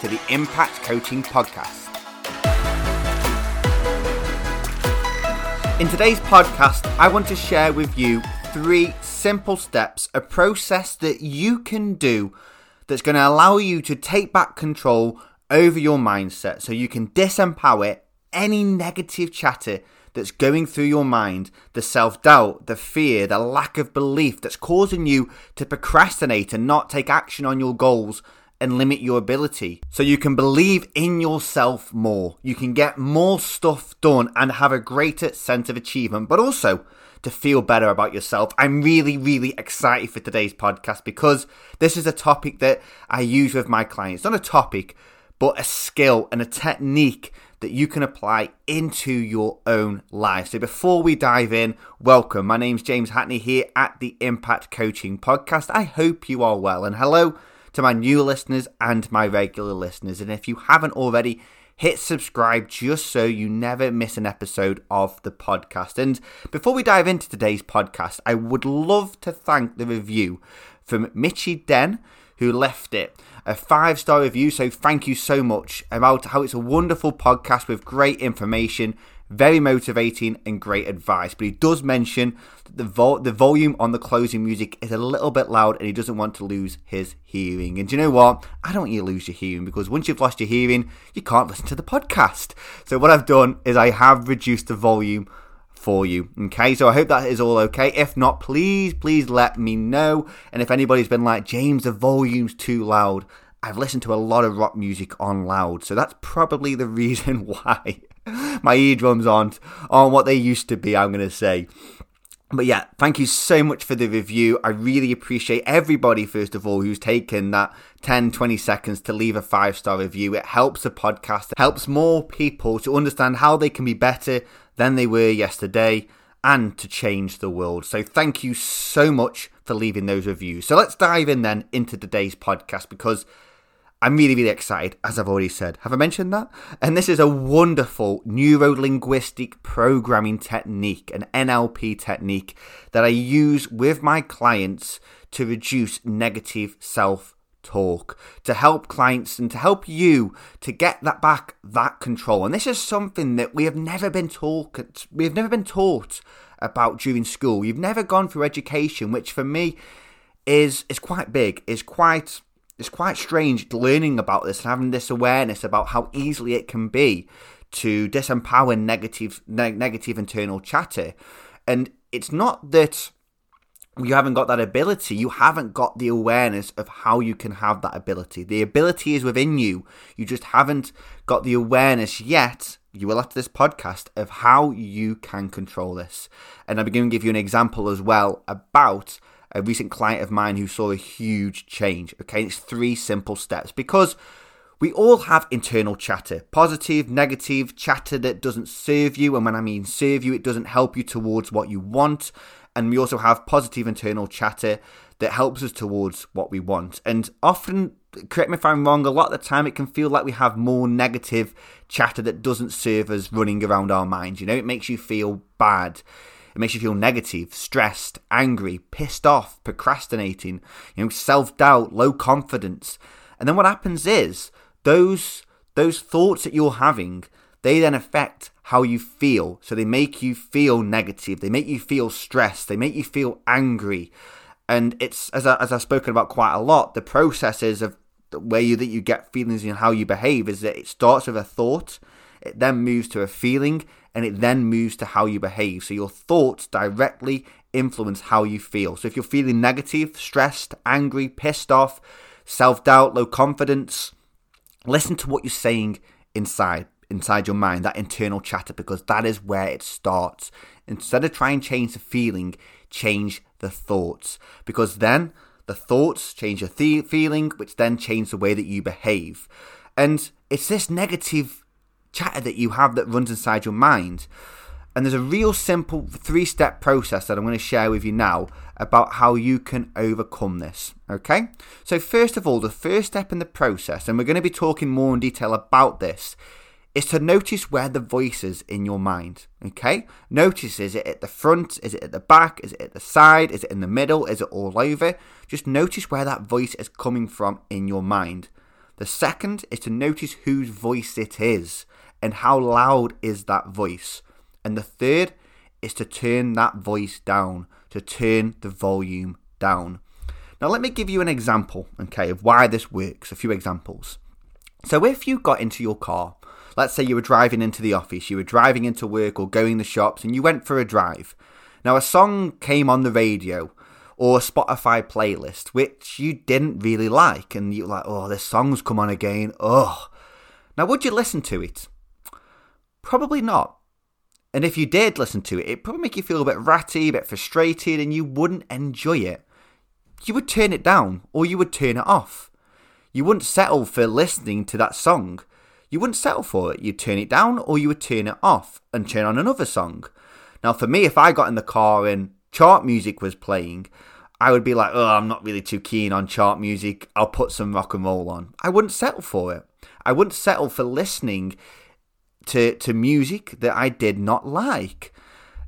to the Impact Coaching Podcast. In today's podcast, I want to share with you three simple steps, a process that you can do that's going to allow you to take back control over your mindset so you can disempower any negative chatter that's going through your mind, the self doubt, the fear, the lack of belief that's causing you to procrastinate and not take action on your goals and limit your ability. So you can believe in yourself more. You can get more stuff done and have a greater sense of achievement, but also to feel better about yourself. I'm really, really excited for today's podcast because this is a topic that I use with my clients. Not a topic, but a skill and a technique that you can apply into your own life. So before we dive in, welcome. My name's James Hatney here at the Impact Coaching Podcast. I hope you are well and hello to my new listeners and my regular listeners. And if you haven't already, hit subscribe just so you never miss an episode of the podcast. And before we dive into today's podcast, I would love to thank the review from Mitchy Den who left it a five star review. So thank you so much about how it's a wonderful podcast with great information, very motivating and great advice. But he does mention that the the volume on the closing music is a little bit loud, and he doesn't want to lose his hearing. And you know what? I don't want you to lose your hearing because once you've lost your hearing, you can't listen to the podcast. So what I've done is I have reduced the volume for you. Okay, so I hope that is all okay. If not, please, please let me know. And if anybody's been like, James, the volume's too loud, I've listened to a lot of rock music on loud, so that's probably the reason why my eardrums aren't on what they used to be, I'm going to say. But yeah, thank you so much for the review. I really appreciate everybody, first of all, who's taken that 10, 20 seconds to leave a five star review. It helps the podcast, it helps more people to understand how they can be better than they were yesterday and to change the world. So thank you so much for leaving those reviews. So let's dive in then into today's podcast because I'm really, really excited, as I've already said. Have I mentioned that? And this is a wonderful neuro linguistic programming technique, an NLP technique that I use with my clients to reduce negative self talk, to help clients and to help you to get that back, that control. And this is something that we have never been taught, we have never been taught about during school. You've never gone through education, which for me is is quite big, is quite it's quite strange learning about this and having this awareness about how easily it can be to disempower negative ne- negative internal chatter. And it's not that you haven't got that ability you haven't got the awareness of how you can have that ability. The ability is within you. You just haven't got the awareness yet you will after this podcast of how you can control this. And i'm going to give you an example as well about a recent client of mine who saw a huge change. Okay, it's three simple steps because we all have internal chatter positive, negative, chatter that doesn't serve you. And when I mean serve you, it doesn't help you towards what you want. And we also have positive internal chatter that helps us towards what we want. And often, correct me if I'm wrong, a lot of the time it can feel like we have more negative chatter that doesn't serve us running around our minds. You know, it makes you feel bad. It makes you feel negative, stressed, angry, pissed off, procrastinating, you know, self-doubt, low confidence. And then what happens is those those thoughts that you're having, they then affect how you feel. So they make you feel negative, they make you feel stressed, they make you feel angry. And it's as I, as I've spoken about quite a lot, the processes of the way you, that you get feelings and how you behave is that it starts with a thought, it then moves to a feeling, and it then moves to how you behave. So your thoughts directly influence how you feel. So if you're feeling negative, stressed, angry, pissed off, self doubt, low confidence, listen to what you're saying inside inside your mind, that internal chatter, because that is where it starts. Instead of trying to change the feeling, change the thoughts, because then the thoughts change your th- feeling, which then change the way that you behave. And it's this negative chatter that you have that runs inside your mind. And there's a real simple three step process that I'm going to share with you now about how you can overcome this. Okay? So, first of all, the first step in the process, and we're going to be talking more in detail about this, is to notice where the voice is in your mind. Okay? Notice is it at the front? Is it at the back? Is it at the side? Is it in the middle? Is it all over? Just notice where that voice is coming from in your mind. The second is to notice whose voice it is and how loud is that voice. And the third is to turn that voice down, to turn the volume down. Now, let me give you an example, okay, of why this works. A few examples. So, if you got into your car, let's say you were driving into the office, you were driving into work or going the shops, and you went for a drive. Now, a song came on the radio or a Spotify playlist which you didn't really like, and you're like, oh, this song's come on again. Oh. Now, would you listen to it? Probably not. And if you did listen to it, it'd probably make you feel a bit ratty, a bit frustrated, and you wouldn't enjoy it. You would turn it down or you would turn it off. You wouldn't settle for listening to that song. You wouldn't settle for it. You'd turn it down or you would turn it off and turn on another song. Now, for me, if I got in the car and chart music was playing, I would be like, oh, I'm not really too keen on chart music. I'll put some rock and roll on. I wouldn't settle for it. I wouldn't settle for listening to to music that I did not like.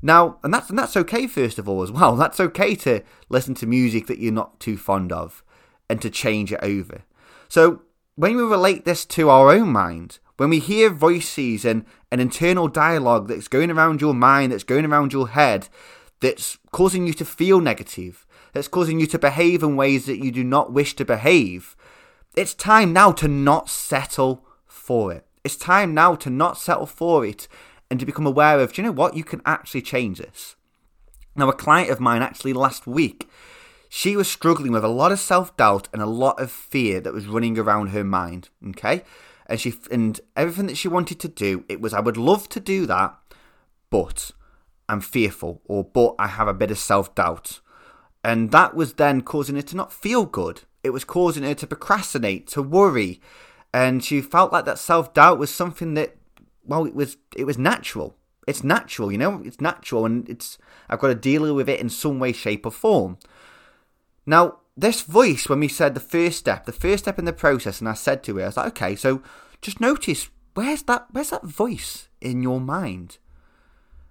Now, and that's and that's okay first of all as well. That's okay to listen to music that you're not too fond of and to change it over. So when we relate this to our own mind, when we hear voices and an internal dialogue that's going around your mind, that's going around your head, that's causing you to feel negative, that's causing you to behave in ways that you do not wish to behave, it's time now to not settle for it. It's time now to not settle for it and to become aware of, do you know what? You can actually change this. Now, a client of mine actually last week, she was struggling with a lot of self doubt and a lot of fear that was running around her mind. Okay. And she, and everything that she wanted to do, it was, I would love to do that, but I'm fearful, or but I have a bit of self doubt. And that was then causing her to not feel good. It was causing her to procrastinate, to worry, and she felt like that self doubt was something that, well, it was it was natural. It's natural, you know. It's natural, and it's I've got to deal with it in some way, shape, or form. Now, this voice, when we said the first step, the first step in the process, and I said to her, I was like, okay, so just notice where's that where's that voice in your mind?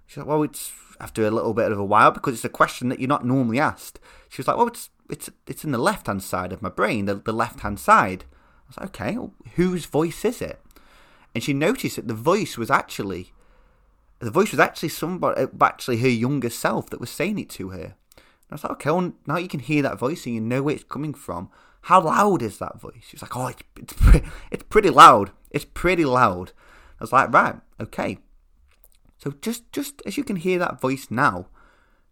She's like, well, it's after a little bit of a while because it's a question that you're not normally asked. She was like, well, it's it's it's in the left hand side of my brain, the, the left hand side was like, okay, whose voice is it? And she noticed that the voice was actually, the voice was actually somebody, uh, actually her younger self that was saying it to her. And I was like, okay, well, now you can hear that voice and you know where it's coming from. How loud is that voice? She was like, oh, it's, it's, pre- it's pretty loud. It's pretty loud. I was like, right, okay. So just, just as you can hear that voice now,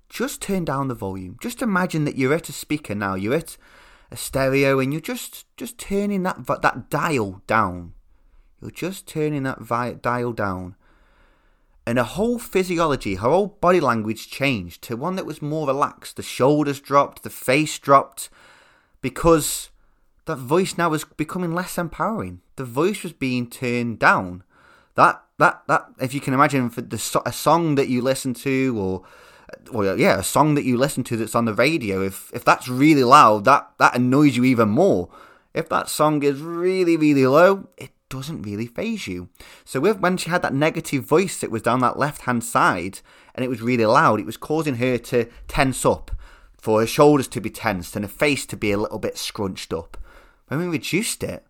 just turn down the volume. Just imagine that you're at a speaker now. You're at a stereo and you're just just turning that that dial down. You're just turning that vi- dial down. And her whole physiology, her whole body language changed to one that was more relaxed. The shoulders dropped, the face dropped, because that voice now was becoming less empowering. The voice was being turned down. That that that, if you can imagine, for the a song that you listen to, or well, yeah, a song that you listen to that's on the radio, if if that's really loud, that that annoys you even more. If that song is really really low, it doesn't really phase you. So with, when she had that negative voice that was down that left hand side and it was really loud, it was causing her to tense up, for her shoulders to be tensed and her face to be a little bit scrunched up. When we reduced it,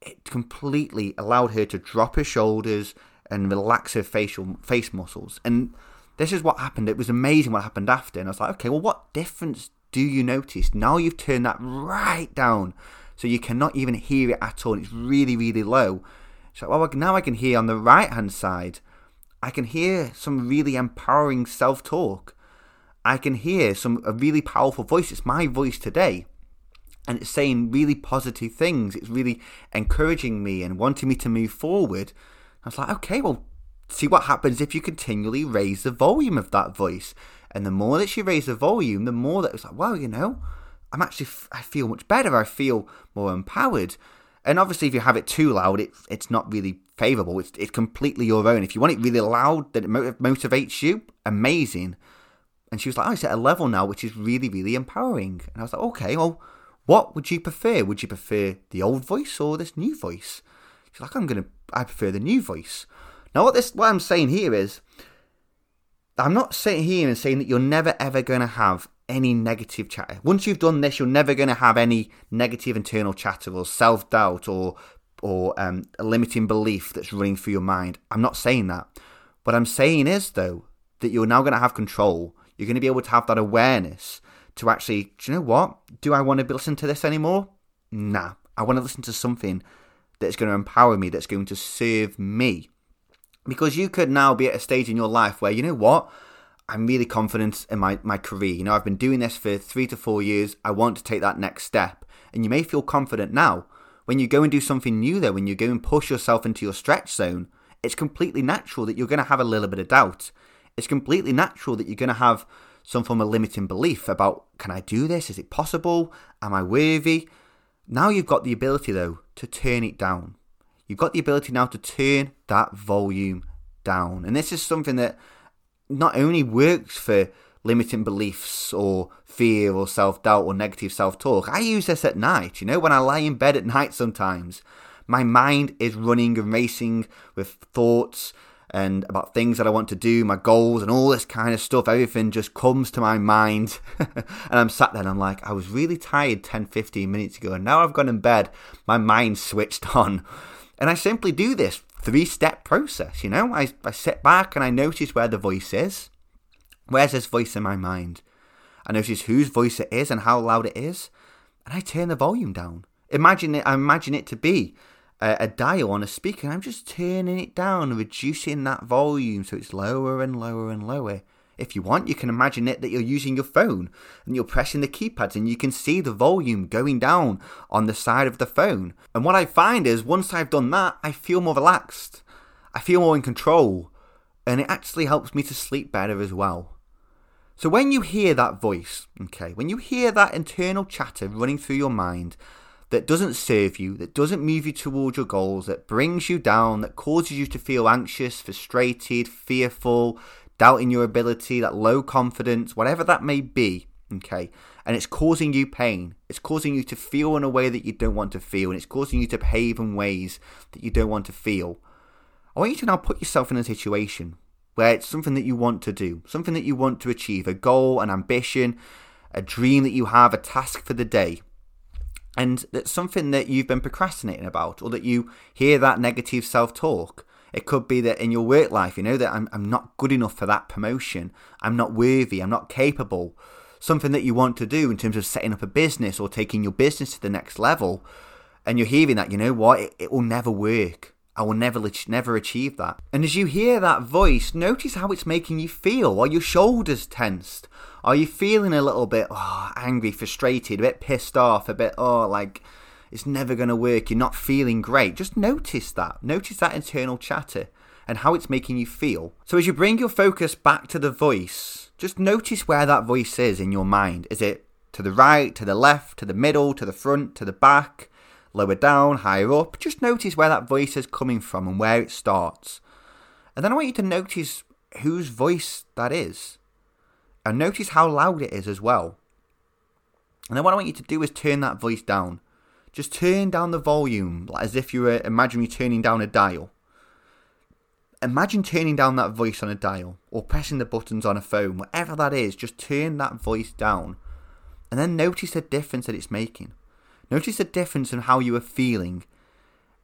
it completely allowed her to drop her shoulders and relax her facial face muscles and this is what happened. It was amazing what happened after. And I was like, okay, well, what difference do you notice? Now you've turned that right down. So you cannot even hear it at all. It's really, really low. So well, now I can hear on the right hand side, I can hear some really empowering self talk. I can hear some a really powerful voice. It's my voice today. And it's saying really positive things. It's really encouraging me and wanting me to move forward. I was like, okay, well, see what happens if you continually raise the volume of that voice. And the more that she raised the volume, the more that it's like, well, you know, I'm actually, I feel much better. I feel more empowered. And obviously, if you have it too loud, it's it's not really favourable. It's it's completely your own. If you want it really loud, that it motivates you, amazing. And she was like, oh, it's at a level now which is really, really empowering. And I was like, okay, well, what would you prefer? Would you prefer the old voice or this new voice? She's like, I'm gonna, I prefer the new voice. Now, what this, what I'm saying here is, I'm not sitting here and saying that you're never ever gonna have any negative chatter. Once you've done this, you're never gonna have any negative internal chatter or self doubt or or um, a limiting belief that's running through your mind. I'm not saying that. What I'm saying is though that you're now going to have control you're going to be able to have that awareness to actually, do you know what? Do I want to listen to this anymore? Nah. I want to listen to something that's going to empower me, that's going to serve me. Because you could now be at a stage in your life where, you know what? I'm really confident in my, my career. You know, I've been doing this for three to four years. I want to take that next step. And you may feel confident now. When you go and do something new, though, when you go and push yourself into your stretch zone, it's completely natural that you're going to have a little bit of doubt it's completely natural that you're going to have some form of limiting belief about can I do this? Is it possible? Am I worthy? Now you've got the ability, though, to turn it down. You've got the ability now to turn that volume down. And this is something that not only works for limiting beliefs or fear or self doubt or negative self talk, I use this at night. You know, when I lie in bed at night sometimes, my mind is running and racing with thoughts and about things that I want to do, my goals, and all this kind of stuff. Everything just comes to my mind. and I'm sat there and I'm like, I was really tired 10, 15 minutes ago, and now I've gone in bed, my mind switched on. And I simply do this three step process, you know? I, I sit back and I notice where the voice is. Where's this voice in my mind? I notice whose voice it is and how loud it is, and I turn the volume down. Imagine it, I imagine it to be a, a dial on a speaker. I'm just turning it down, reducing that volume so it's lower and lower and lower. If you want, you can imagine it that you're using your phone and you're pressing the keypads and you can see the volume going down on the side of the phone. And what I find is once I've done that, I feel more relaxed. I feel more in control. And it actually helps me to sleep better as well. So when you hear that voice, okay, when you hear that internal chatter running through your mind, that doesn't serve you, that doesn't move you towards your goals, that brings you down, that causes you to feel anxious, frustrated, fearful, doubting your ability, that low confidence, whatever that may be, okay? And it's causing you pain. It's causing you to feel in a way that you don't want to feel, and it's causing you to behave in ways that you don't want to feel. I want you to now put yourself in a situation where it's something that you want to do, something that you want to achieve, a goal, an ambition, a dream that you have, a task for the day and that's something that you've been procrastinating about or that you hear that negative self-talk it could be that in your work life you know that I'm, I'm not good enough for that promotion i'm not worthy i'm not capable something that you want to do in terms of setting up a business or taking your business to the next level and you're hearing that you know what it, it will never work I will never never achieve that. And as you hear that voice, notice how it's making you feel. Are your shoulders tensed? Are you feeling a little bit oh, angry, frustrated, a bit pissed off, a bit oh like it's never going to work? You're not feeling great. Just notice that. Notice that internal chatter and how it's making you feel. So as you bring your focus back to the voice, just notice where that voice is in your mind. Is it to the right, to the left, to the middle, to the front, to the back? lower down, higher up. Just notice where that voice is coming from and where it starts. And then I want you to notice whose voice that is. And notice how loud it is as well. And then what I want you to do is turn that voice down. Just turn down the volume, like as if you were imagining turning down a dial. Imagine turning down that voice on a dial or pressing the buttons on a phone, whatever that is, just turn that voice down. And then notice the difference that it's making. Notice the difference in how you are feeling.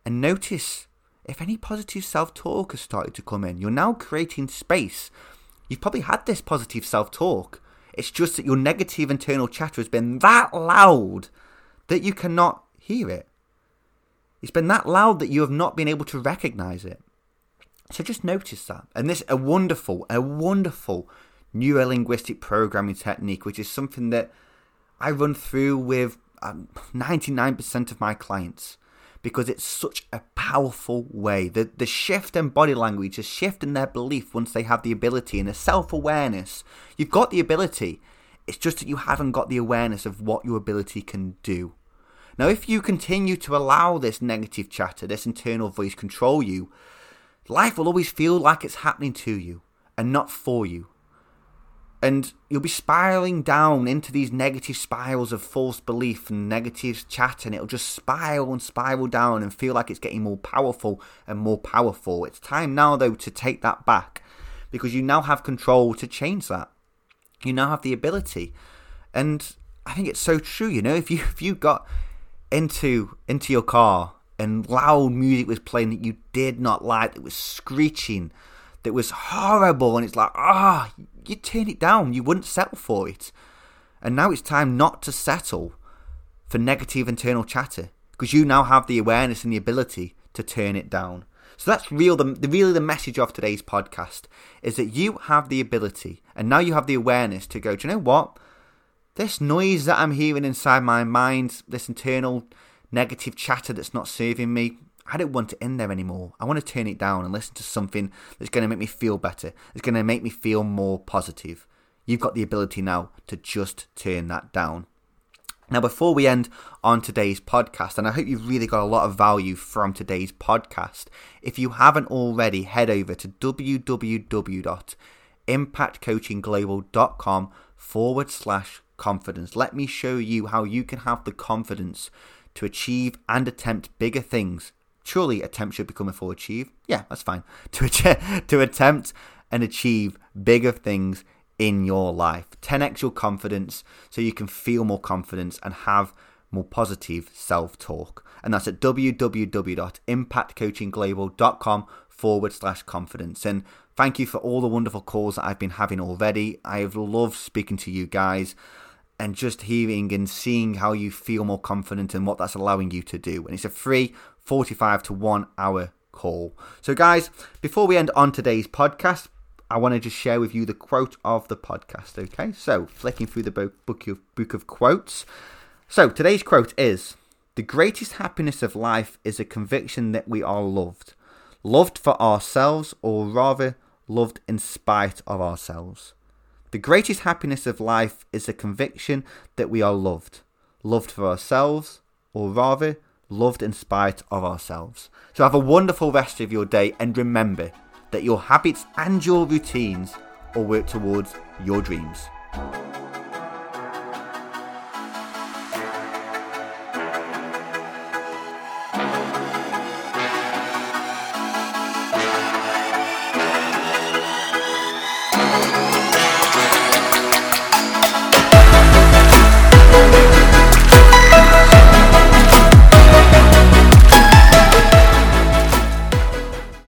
And notice if any positive self talk has started to come in. You're now creating space. You've probably had this positive self talk. It's just that your negative internal chatter has been that loud that you cannot hear it. It's been that loud that you have not been able to recognize it. So just notice that. And this a wonderful, a wonderful neurolinguistic programming technique, which is something that I run through with 99% um, of my clients because it's such a powerful way. The, the shift in body language, the shift in their belief once they have the ability and the self awareness. You've got the ability, it's just that you haven't got the awareness of what your ability can do. Now, if you continue to allow this negative chatter, this internal voice control you, life will always feel like it's happening to you and not for you. And you'll be spiraling down into these negative spirals of false belief and negative chat, and it'll just spiral and spiral down and feel like it's getting more powerful and more powerful. It's time now, though, to take that back because you now have control to change that. You now have the ability. And I think it's so true, you know, if you if you got into into your car and loud music was playing that you did not like, that was screeching, that was horrible, and it's like, ah, oh, you turn it down. You wouldn't settle for it. And now it's time not to settle for negative internal chatter because you now have the awareness and the ability to turn it down. So that's real. The, really the message of today's podcast is that you have the ability, and now you have the awareness to go. Do you know what? This noise that I'm hearing inside my mind, this internal negative chatter that's not serving me, I don't want it in there anymore. I want to turn it down and listen to something that's going to make me feel better. It's going to make me feel more positive. You've got the ability now to just turn that down. Now, before we end on today's podcast, and I hope you've really got a lot of value from today's podcast, if you haven't already, head over to www.impactcoachingglobal.com forward slash confidence. Let me show you how you can have the confidence to achieve and attempt bigger things Surely attempt should become a full achieve. Yeah, that's fine. To, to attempt and achieve bigger things in your life. 10x your confidence so you can feel more confidence and have more positive self talk. And that's at www.impactcoachingglobal.com forward slash confidence. And thank you for all the wonderful calls that I've been having already. I have loved speaking to you guys and just hearing and seeing how you feel more confident and what that's allowing you to do. And it's a free 45 to 1 hour call. So, guys, before we end on today's podcast, I want to just share with you the quote of the podcast. Okay, so flicking through the book of, book of quotes. So, today's quote is The greatest happiness of life is a conviction that we are loved. Loved for ourselves, or rather, loved in spite of ourselves. The greatest happiness of life is the conviction that we are loved. Loved for ourselves, or rather, loved in spite of ourselves. So have a wonderful rest of your day and remember that your habits and your routines all work towards your dreams.